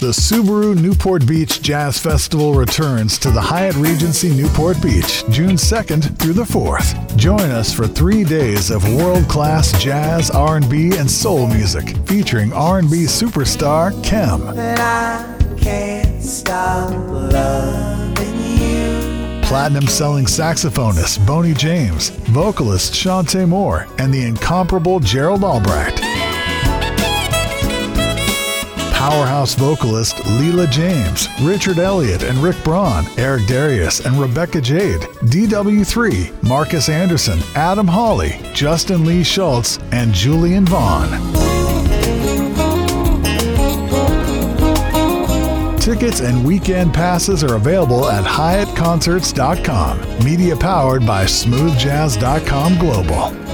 The Subaru Newport Beach Jazz Festival returns to the Hyatt Regency Newport Beach June 2nd through the 4th. Join us for 3 days of world-class jazz, R&B, and soul music featuring R&B superstar Kem. Platinum selling saxophonist Boney James, vocalist Chante Moore, and the incomparable Gerald Albright powerhouse vocalist Leela James, Richard Elliot and Rick Braun, Eric Darius and Rebecca Jade, DW3, Marcus Anderson, Adam Hawley, Justin Lee Schultz, and Julian Vaughn. Tickets and weekend passes are available at HyattConcerts.com. Media powered by SmoothJazz.com Global.